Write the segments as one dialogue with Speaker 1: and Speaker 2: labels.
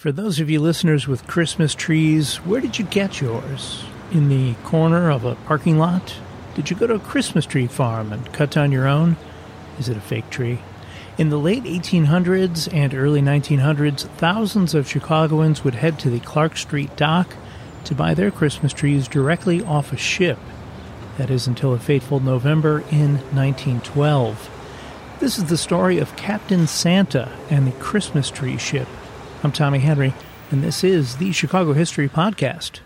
Speaker 1: For those of you listeners with Christmas trees, where did you get yours? In the corner of a parking lot? Did you go to a Christmas tree farm and cut down your own? Is it a fake tree? In the late 1800s and early 1900s, thousands of Chicagoans would head to the Clark Street dock to buy their Christmas trees directly off a ship. That is until a fateful November in 1912. This is the story of Captain Santa and the Christmas tree ship. I'm Tommy Henry, and this is the Chicago History Podcast.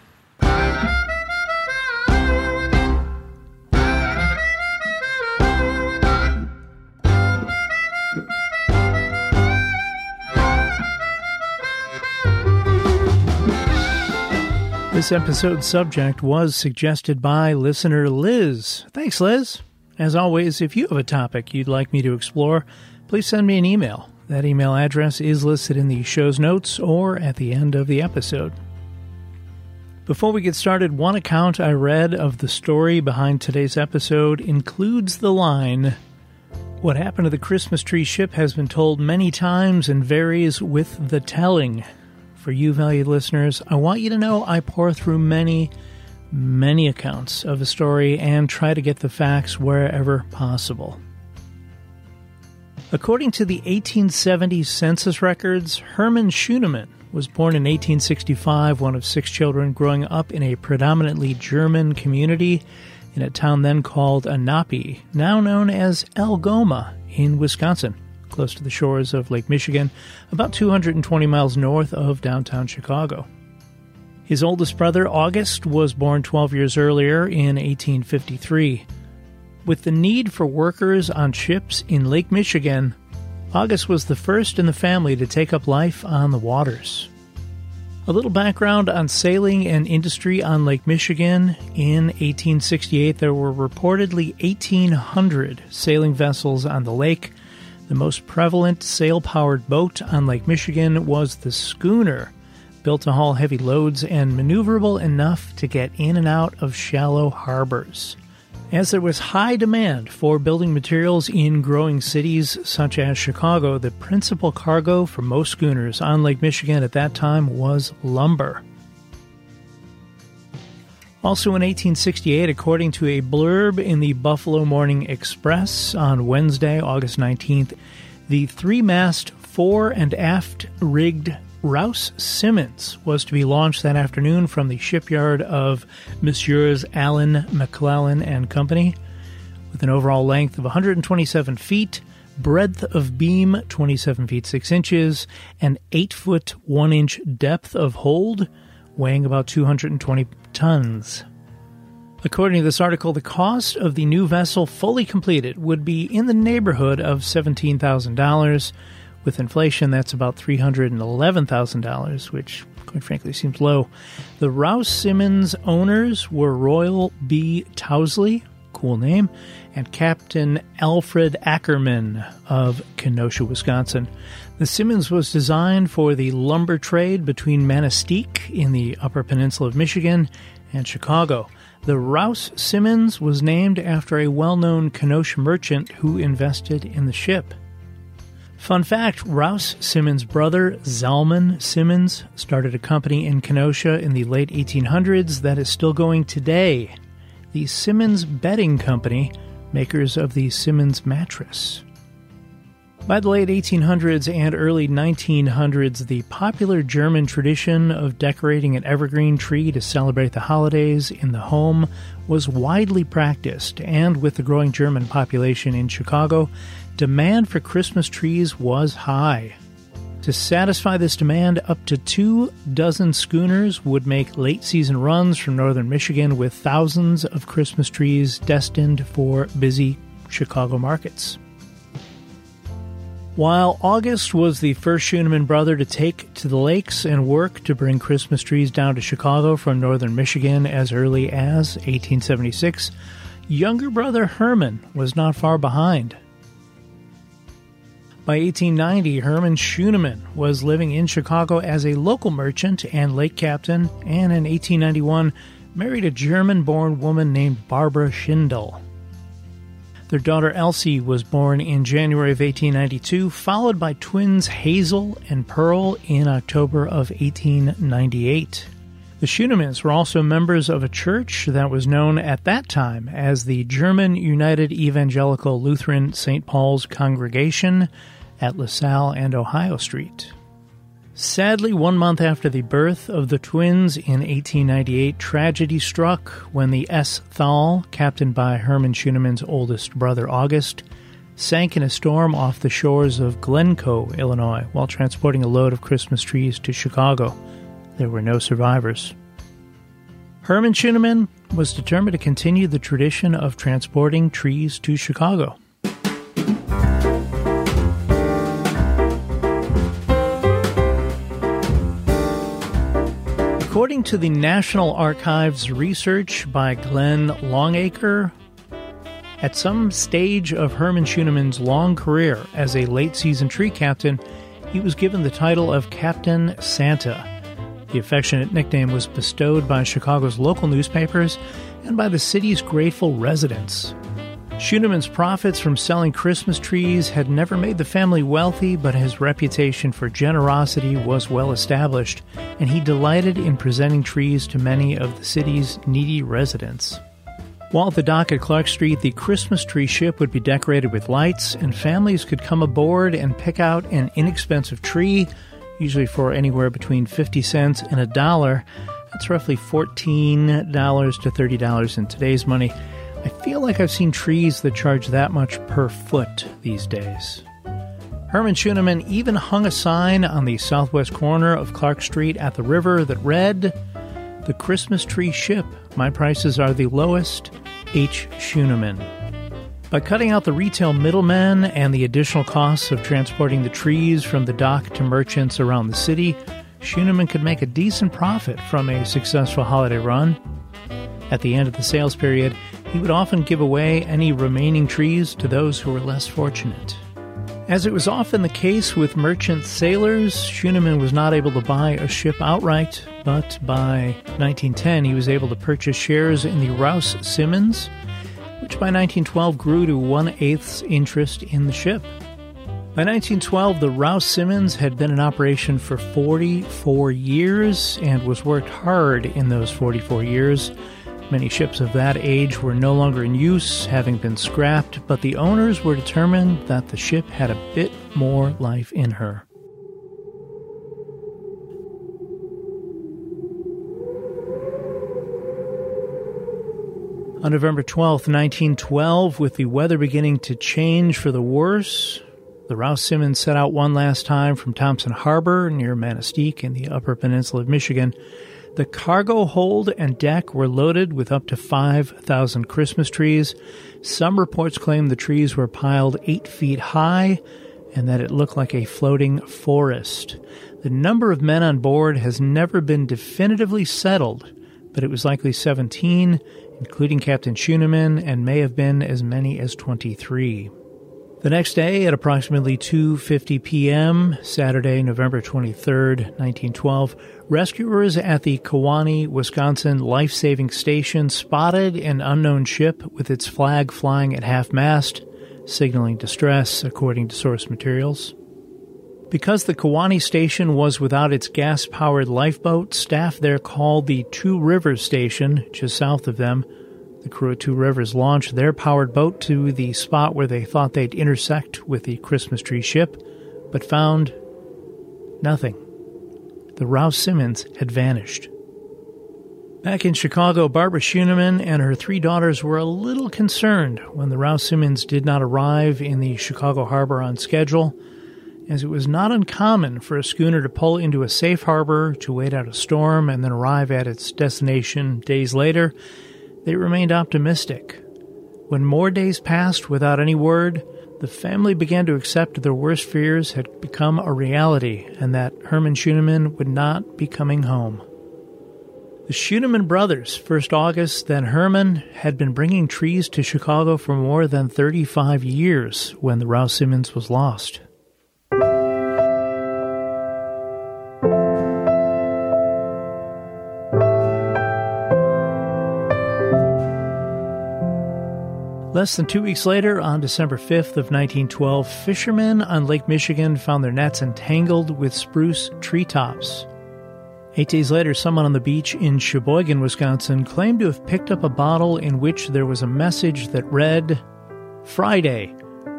Speaker 1: This episode's subject was suggested by listener Liz. Thanks, Liz. As always, if you have a topic you'd like me to explore, please send me an email that email address is listed in the show's notes or at the end of the episode. Before we get started, one account I read of the story behind today's episode includes the line What happened to the Christmas tree ship has been told many times and varies with the telling. For you, valued listeners, I want you to know I pour through many, many accounts of a story and try to get the facts wherever possible. According to the 1870 census records, Herman Schunemann was born in 1865, one of six children growing up in a predominantly German community in a town then called Ahnapee, now known as Algoma in Wisconsin, close to the shores of Lake Michigan, about 220 miles north of downtown Chicago. His oldest brother, August, was born 12 years earlier in 1853. With the need for workers on ships in Lake Michigan, August was the first in the family to take up life on the waters. A little background on sailing and industry on Lake Michigan. In 1868, there were reportedly 1,800 sailing vessels on the lake. The most prevalent sail powered boat on Lake Michigan was the schooner, built to haul heavy loads and maneuverable enough to get in and out of shallow harbors. As there was high demand for building materials in growing cities such as Chicago, the principal cargo for most schooners on Lake Michigan at that time was lumber. Also in 1868, according to a blurb in the Buffalo Morning Express on Wednesday, August 19th, the three mast fore and aft rigged Rouse Simmons was to be launched that afternoon from the shipyard of Messrs. Allen, McClellan and Company, with an overall length of 127 feet, breadth of beam 27 feet 6 inches, and 8 foot 1 inch depth of hold, weighing about 220 tons. According to this article, the cost of the new vessel fully completed would be in the neighborhood of $17,000 with inflation, that's about $311,000, which, quite frankly, seems low. The Rouse Simmons owners were Royal B. Tousley, cool name, and Captain Alfred Ackerman of Kenosha, Wisconsin. The Simmons was designed for the lumber trade between Manistee in the Upper Peninsula of Michigan and Chicago. The Rouse Simmons was named after a well known Kenosha merchant who invested in the ship. Fun fact Rouse Simmons' brother, Zalman Simmons, started a company in Kenosha in the late 1800s that is still going today the Simmons Bedding Company, makers of the Simmons mattress. By the late 1800s and early 1900s, the popular German tradition of decorating an evergreen tree to celebrate the holidays in the home was widely practiced, and with the growing German population in Chicago, demand for Christmas trees was high. To satisfy this demand, up to two dozen schooners would make late season runs from northern Michigan with thousands of Christmas trees destined for busy Chicago markets. While August was the first Schunemann brother to take to the lakes and work to bring Christmas trees down to Chicago from northern Michigan as early as 1876, younger brother Herman was not far behind. By 1890, Herman Schunemann was living in Chicago as a local merchant and lake captain, and in 1891 married a German born woman named Barbara Schindel. Their daughter Elsie was born in January of 1892, followed by twins Hazel and Pearl in October of 1898. The Schunemans were also members of a church that was known at that time as the German United Evangelical Lutheran St. Paul's Congregation at LaSalle and Ohio Street. Sadly, one month after the birth of the twins in 1898, tragedy struck when the S. Thal, captained by Herman Schuneman's oldest brother August, sank in a storm off the shores of Glencoe, Illinois, while transporting a load of Christmas trees to Chicago. There were no survivors. Herman Schuneman was determined to continue the tradition of transporting trees to Chicago. According to the National Archives research by Glenn Longacre, at some stage of Herman Schuneman's long career as a late season tree captain, he was given the title of Captain Santa. The affectionate nickname was bestowed by Chicago's local newspapers and by the city's grateful residents. Schuneman's profits from selling Christmas trees had never made the family wealthy, but his reputation for generosity was well established, and he delighted in presenting trees to many of the city's needy residents. While at the dock at Clark Street, the Christmas tree ship would be decorated with lights, and families could come aboard and pick out an inexpensive tree, usually for anywhere between 50 cents and a dollar. That's roughly $14 to $30 in today's money I feel like I've seen trees that charge that much per foot these days. Herman Schuneman even hung a sign on the southwest corner of Clark Street at the river that read, The Christmas Tree Ship. My prices are the lowest. H. Schuneman. By cutting out the retail middlemen and the additional costs of transporting the trees from the dock to merchants around the city, Schuneman could make a decent profit from a successful holiday run. At the end of the sales period, he would often give away any remaining trees to those who were less fortunate. As it was often the case with merchant sailors, Schuneman was not able to buy a ship outright, but by 1910 he was able to purchase shares in the Rouse Simmons, which by 1912 grew to one eighth's interest in the ship. By 1912, the Rouse Simmons had been in operation for 44 years and was worked hard in those 44 years Many ships of that age were no longer in use, having been scrapped, but the owners were determined that the ship had a bit more life in her. On November 12, 1912, with the weather beginning to change for the worse, the Rouse Simmons set out one last time from Thompson Harbor near Manistique in the Upper Peninsula of Michigan the cargo hold and deck were loaded with up to 5,000 Christmas trees. Some reports claim the trees were piled 8 feet high and that it looked like a floating forest. The number of men on board has never been definitively settled, but it was likely 17, including Captain Schuneman, and may have been as many as 23. The next day, at approximately 2:50 p.m., Saturday, November 23, 1912, rescuers at the Kewaunee, Wisconsin life-saving station spotted an unknown ship with its flag flying at half mast, signaling distress, according to source materials. Because the Kewaunee station was without its gas-powered lifeboat, staff there called the Two Rivers station, just south of them, the crew at Two Rivers launched their powered boat to the spot where they thought they'd intersect with the Christmas tree ship, but found nothing. The Rouse Simmons had vanished. Back in Chicago, Barbara Schuneman and her three daughters were a little concerned when the Rouse Simmons did not arrive in the Chicago harbor on schedule, as it was not uncommon for a schooner to pull into a safe harbor to wait out a storm and then arrive at its destination days later they remained optimistic. When more days passed without any word, the family began to accept their worst fears had become a reality and that Herman Schuneman would not be coming home. The Schuneman brothers, first August, then Herman, had been bringing trees to Chicago for more than 35 years when the Rouse Simmons was lost. Less than two weeks later, on December 5th of 1912, fishermen on Lake Michigan found their nets entangled with spruce treetops. Eight days later, someone on the beach in Sheboygan, Wisconsin, claimed to have picked up a bottle in which there was a message that read, Friday.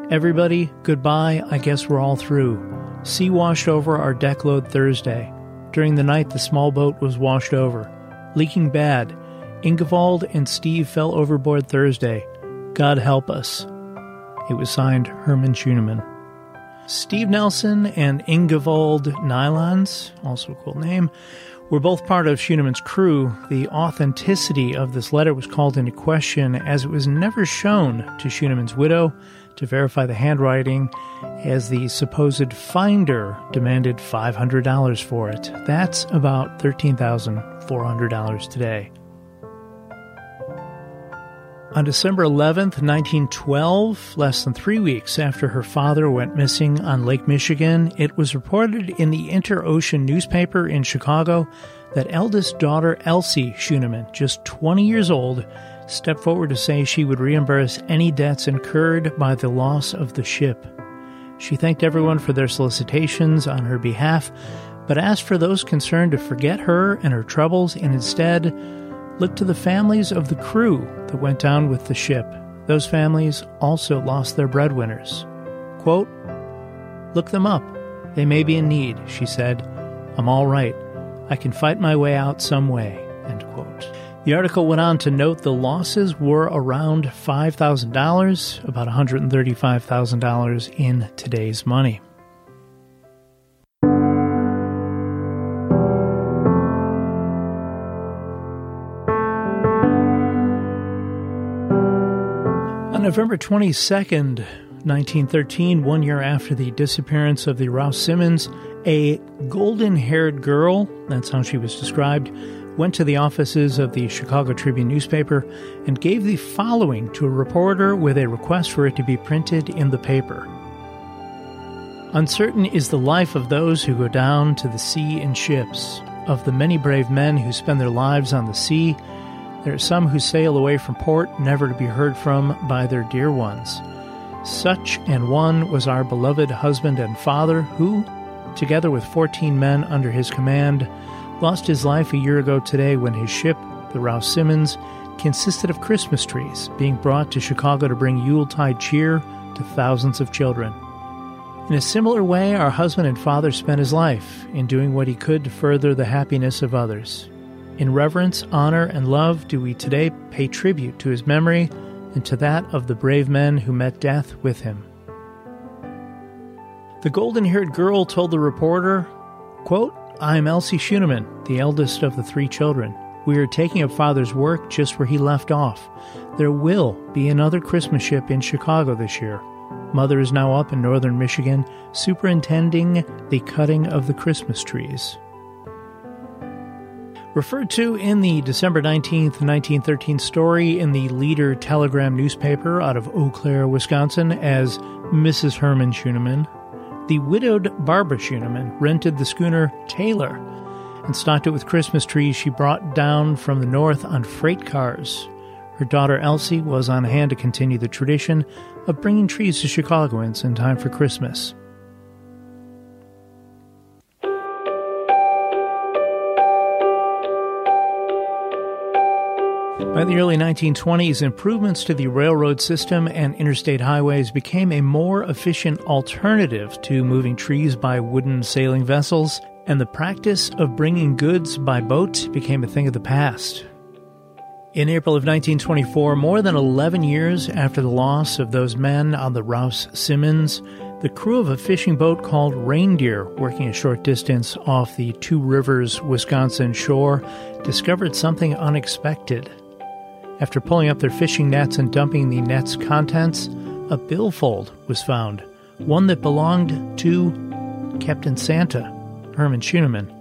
Speaker 1: Everybody, goodbye. I guess we're all through. Sea washed over our deck load Thursday. During the night, the small boat was washed over. Leaking bad. Ingevald and Steve fell overboard Thursday. God help us. It was signed Herman Schuneman. Steve Nelson and Ingevald Nylans, also a cool name, were both part of Schuneman's crew. The authenticity of this letter was called into question as it was never shown to Schuneman's widow to verify the handwriting, as the supposed finder demanded $500 for it. That's about $13,400 today. On December 11th, 1912, less than three weeks after her father went missing on Lake Michigan, it was reported in the Inter-Ocean newspaper in Chicago that eldest daughter Elsie Schuneman, just 20 years old, stepped forward to say she would reimburse any debts incurred by the loss of the ship. She thanked everyone for their solicitations on her behalf, but asked for those concerned to forget her and her troubles and instead Look to the families of the crew that went down with the ship. Those families also lost their breadwinners. Quote, Look them up. They may be in need, she said. I'm all right. I can fight my way out some way. End quote. The article went on to note the losses were around $5,000, about $135,000 in today's money. November 22nd, 1913, one year after the disappearance of the Rouse Simmons, a golden haired girl, that's how she was described, went to the offices of the Chicago Tribune newspaper and gave the following to a reporter with a request for it to be printed in the paper. Uncertain is the life of those who go down to the sea in ships. Of the many brave men who spend their lives on the sea, there are some who sail away from port, never to be heard from by their dear ones. Such an one was our beloved husband and father, who, together with fourteen men under his command, lost his life a year ago today when his ship, the Rouse Simmons, consisted of Christmas trees being brought to Chicago to bring Yuletide cheer to thousands of children. In a similar way, our husband and father spent his life in doing what he could to further the happiness of others. In reverence, honor, and love do we today pay tribute to his memory and to that of the brave men who met death with him. The golden haired girl told the reporter, quote, I'm Elsie Schuneman, the eldest of the three children. We are taking up Father's work just where he left off. There will be another Christmas ship in Chicago this year. Mother is now up in northern Michigan, superintending the cutting of the Christmas trees. Referred to in the December 19th, 1913 story in the Leader Telegram newspaper out of Eau Claire, Wisconsin, as Mrs. Herman Schuneman, the widowed Barbara Schuneman rented the schooner Taylor and stocked it with Christmas trees she brought down from the north on freight cars. Her daughter Elsie was on hand to continue the tradition of bringing trees to Chicagoans in time for Christmas. By the early 1920s, improvements to the railroad system and interstate highways became a more efficient alternative to moving trees by wooden sailing vessels, and the practice of bringing goods by boat became a thing of the past. In April of 1924, more than 11 years after the loss of those men on the Rouse Simmons, the crew of a fishing boat called Reindeer, working a short distance off the Two Rivers, Wisconsin shore, discovered something unexpected. After pulling up their fishing nets and dumping the net's contents, a billfold was found, one that belonged to Captain Santa, Herman Schuneman.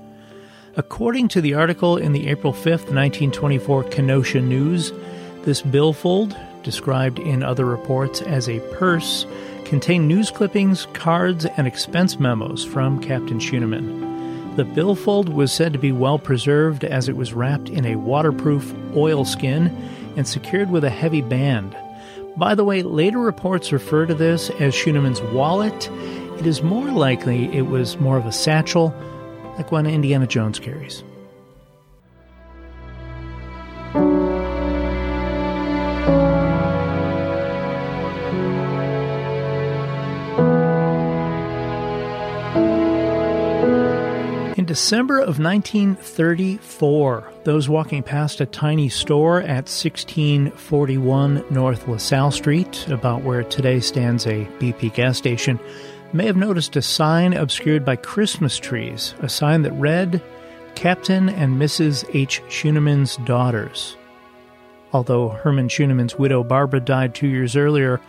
Speaker 1: According to the article in the April 5th, 1924 Kenosha News, this billfold, described in other reports as a purse, contained news clippings, cards, and expense memos from Captain Schuneman. The billfold was said to be well preserved as it was wrapped in a waterproof oilskin and secured with a heavy band. By the way, later reports refer to this as Schuneman's wallet. It is more likely it was more of a satchel, like one Indiana Jones carries. December of 1934, those walking past a tiny store at 1641 North LaSalle Street, about where today stands a BP gas station, may have noticed a sign obscured by Christmas trees, a sign that read, Captain and Mrs. H. Schuneman's daughters. Although Herman Schuneman's widow Barbara died two years earlier,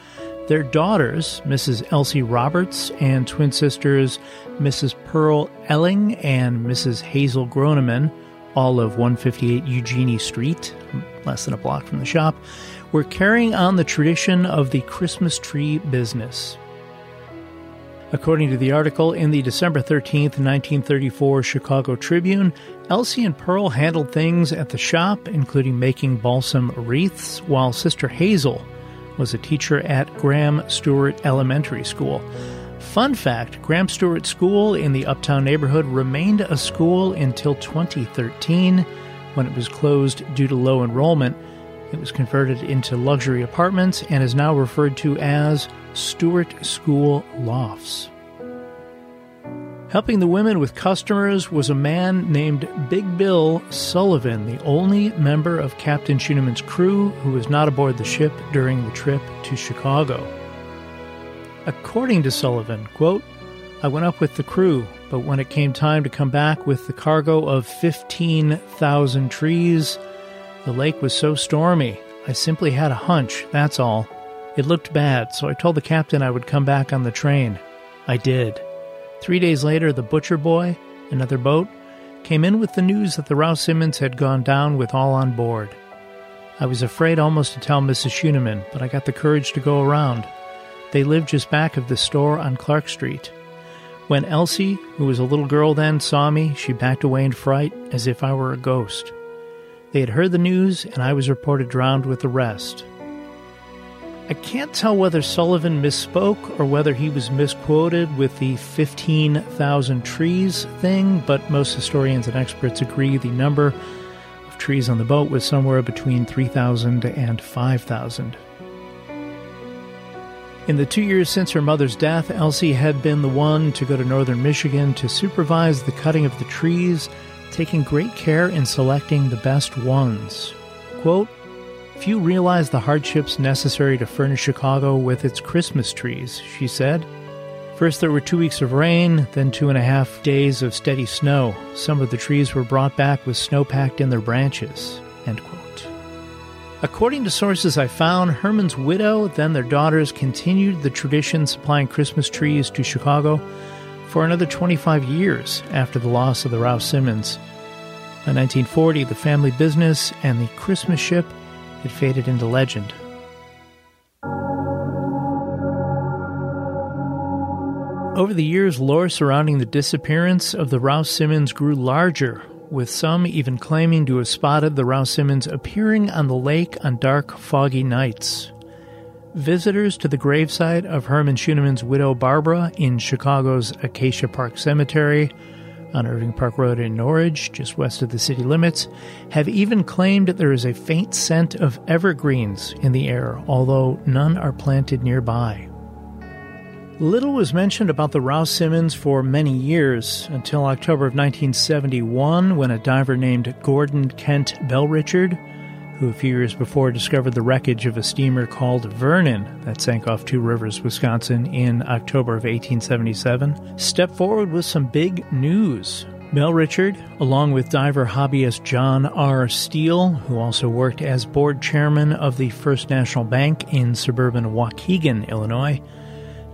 Speaker 1: their daughters, Mrs. Elsie Roberts, and twin sisters Mrs. Pearl Elling and Mrs. Hazel Groneman, all of 158 Eugenie Street, less than a block from the shop, were carrying on the tradition of the Christmas tree business. According to the article in the December 13, 1934 Chicago Tribune, Elsie and Pearl handled things at the shop, including making balsam wreaths, while Sister Hazel was a teacher at Graeme Stewart Elementary School. Fun fact Graeme Stewart School in the Uptown neighborhood remained a school until 2013 when it was closed due to low enrollment. It was converted into luxury apartments and is now referred to as Stewart School Lofts. Helping the women with customers was a man named Big Bill Sullivan, the only member of Captain Schuneman's crew who was not aboard the ship during the trip to Chicago. According to Sullivan, quote, I went up with the crew, but when it came time to come back with the cargo of 15,000 trees, the lake was so stormy, I simply had a hunch, that's all. It looked bad, so I told the captain I would come back on the train. I did. Three days later, the Butcher Boy, another boat, came in with the news that the Rouse Simmons had gone down with all on board. I was afraid almost to tell Mrs. Schuneman, but I got the courage to go around. They lived just back of the store on Clark Street. When Elsie, who was a little girl then, saw me, she backed away in fright as if I were a ghost. They had heard the news, and I was reported drowned with the rest. I can't tell whether Sullivan misspoke or whether he was misquoted with the 15,000 trees thing, but most historians and experts agree the number of trees on the boat was somewhere between 3,000 and 5,000. In the two years since her mother's death, Elsie had been the one to go to northern Michigan to supervise the cutting of the trees, taking great care in selecting the best ones. Quote, Few realize the hardships necessary to furnish Chicago with its Christmas trees, she said. First, there were two weeks of rain, then two and a half days of steady snow. Some of the trees were brought back with snow packed in their branches. According to sources I found, Herman's widow, then their daughters, continued the tradition supplying Christmas trees to Chicago for another 25 years after the loss of the Rouse Simmons. By 1940, the family business and the Christmas ship had faded into legend. Over the years, lore surrounding the disappearance of the Rouse Simmons grew larger, with some even claiming to have spotted the Rouse Simmons appearing on the lake on dark, foggy nights. Visitors to the gravesite of Herman Schuneman's widow Barbara in Chicago's Acacia Park Cemetery on Irving Park Road in Norridge, just west of the city limits, have even claimed there is a faint scent of evergreens in the air, although none are planted nearby. Little was mentioned about the Rouse Simmons for many years until October of 1971 when a diver named Gordon Kent Bellrichard, who a few years before discovered the wreckage of a steamer called Vernon that sank off Two Rivers, Wisconsin in October of 1877, stepped forward with some big news. Bellrichard, along with diver hobbyist John R. Steele, who also worked as board chairman of the First National Bank in suburban Waukegan, Illinois,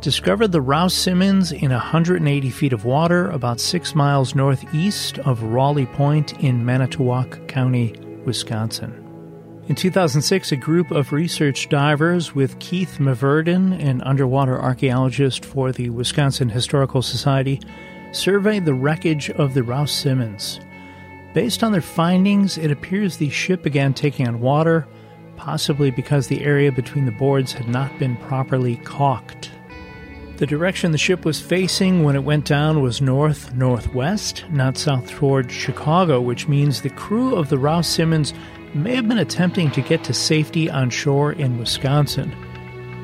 Speaker 1: discovered the Rouse Simmons in 180 feet of water about six miles northeast of Rawley Point in Manitowoc County, Wisconsin. In 2006, a group of research divers with Keith Meverden, an underwater archaeologist for the Wisconsin Historical Society, surveyed the wreckage of the Rouse Simmons. Based on their findings, it appears the ship began taking on water possibly because the area between the boards had not been properly caulked. The direction the ship was facing when it went down was north northwest, not south toward Chicago, which means the crew of the Rouse Simmons may have been attempting to get to safety on shore in Wisconsin.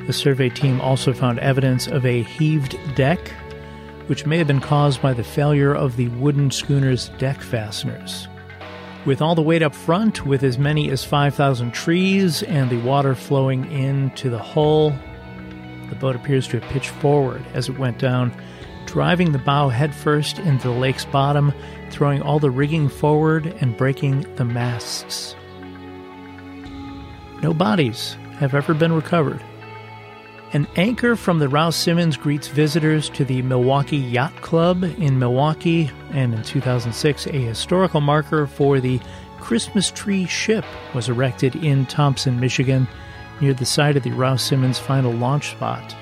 Speaker 1: The survey team also found evidence of a heaved deck, which may have been caused by the failure of the wooden schooner's deck fasteners. With all the weight up front, with as many as 5,000 trees and the water flowing into the hull, the boat appears to have pitched forward as it went down, driving the bow headfirst into the lake's bottom, throwing all the rigging forward and breaking the masts. No bodies have ever been recovered. An anchor from the Rouse Simmons greets visitors to the Milwaukee Yacht Club in Milwaukee, and in 2006, a historical marker for the Christmas tree ship was erected in Thompson, Michigan near the site of the Rouse Simmons final launch spot.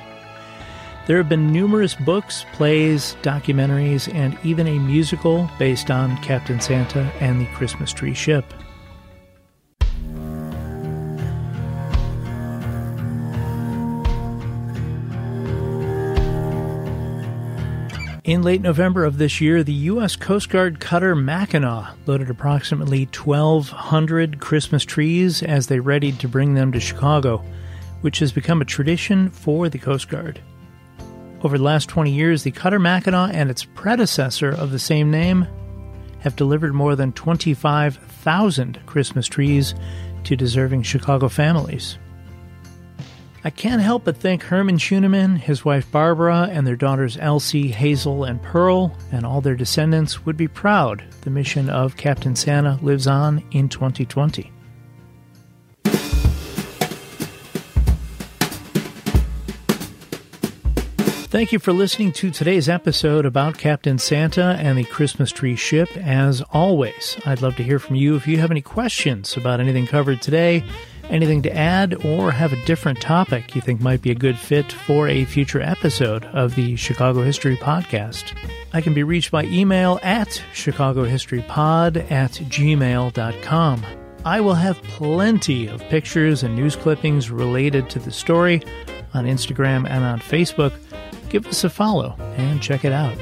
Speaker 1: There have been numerous books, plays, documentaries, and even a musical based on Captain Santa and the Christmas tree ship. In late November of this year, the U.S. Coast Guard cutter Mackinaw loaded approximately 1,200 Christmas trees as they readied to bring them to Chicago, which has become a tradition for the Coast Guard. Over the last 20 years, the cutter Mackinaw and its predecessor of the same name have delivered more than 25,000 Christmas trees to deserving Chicago families. I can't help but think Herman Schuneman, his wife Barbara, and their daughters Elsie, Hazel, and Pearl, and all their descendants would be proud the mission of Captain Santa lives on in 2020. Thank you for listening to today's episode about Captain Santa and the Christmas tree ship. As always, I'd love to hear from you if you have any questions about anything covered today anything to add, or have a different topic you think might be a good fit for a future episode of the Chicago History Podcast, I can be reached by email at chicagohistorypod at gmail.com. I will have plenty of pictures and news clippings related to the story on Instagram and on Facebook. Give us a follow and check it out.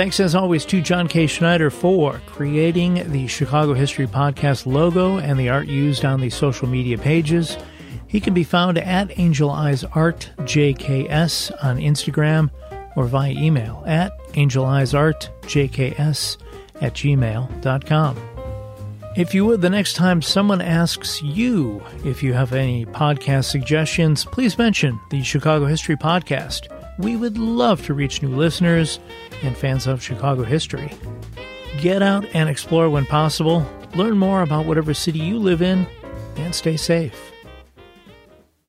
Speaker 1: Thanks as always to John K. Schneider for creating the Chicago History Podcast logo and the art used on the social media pages. He can be found at Angel Eyes Art JKS on Instagram or via email at angeleyesartjks at gmail.com. If you would, the next time someone asks you if you have any podcast suggestions, please mention the Chicago History Podcast. We would love to reach new listeners and fans of Chicago history. Get out and explore when possible, learn more about whatever city you live in, and stay safe.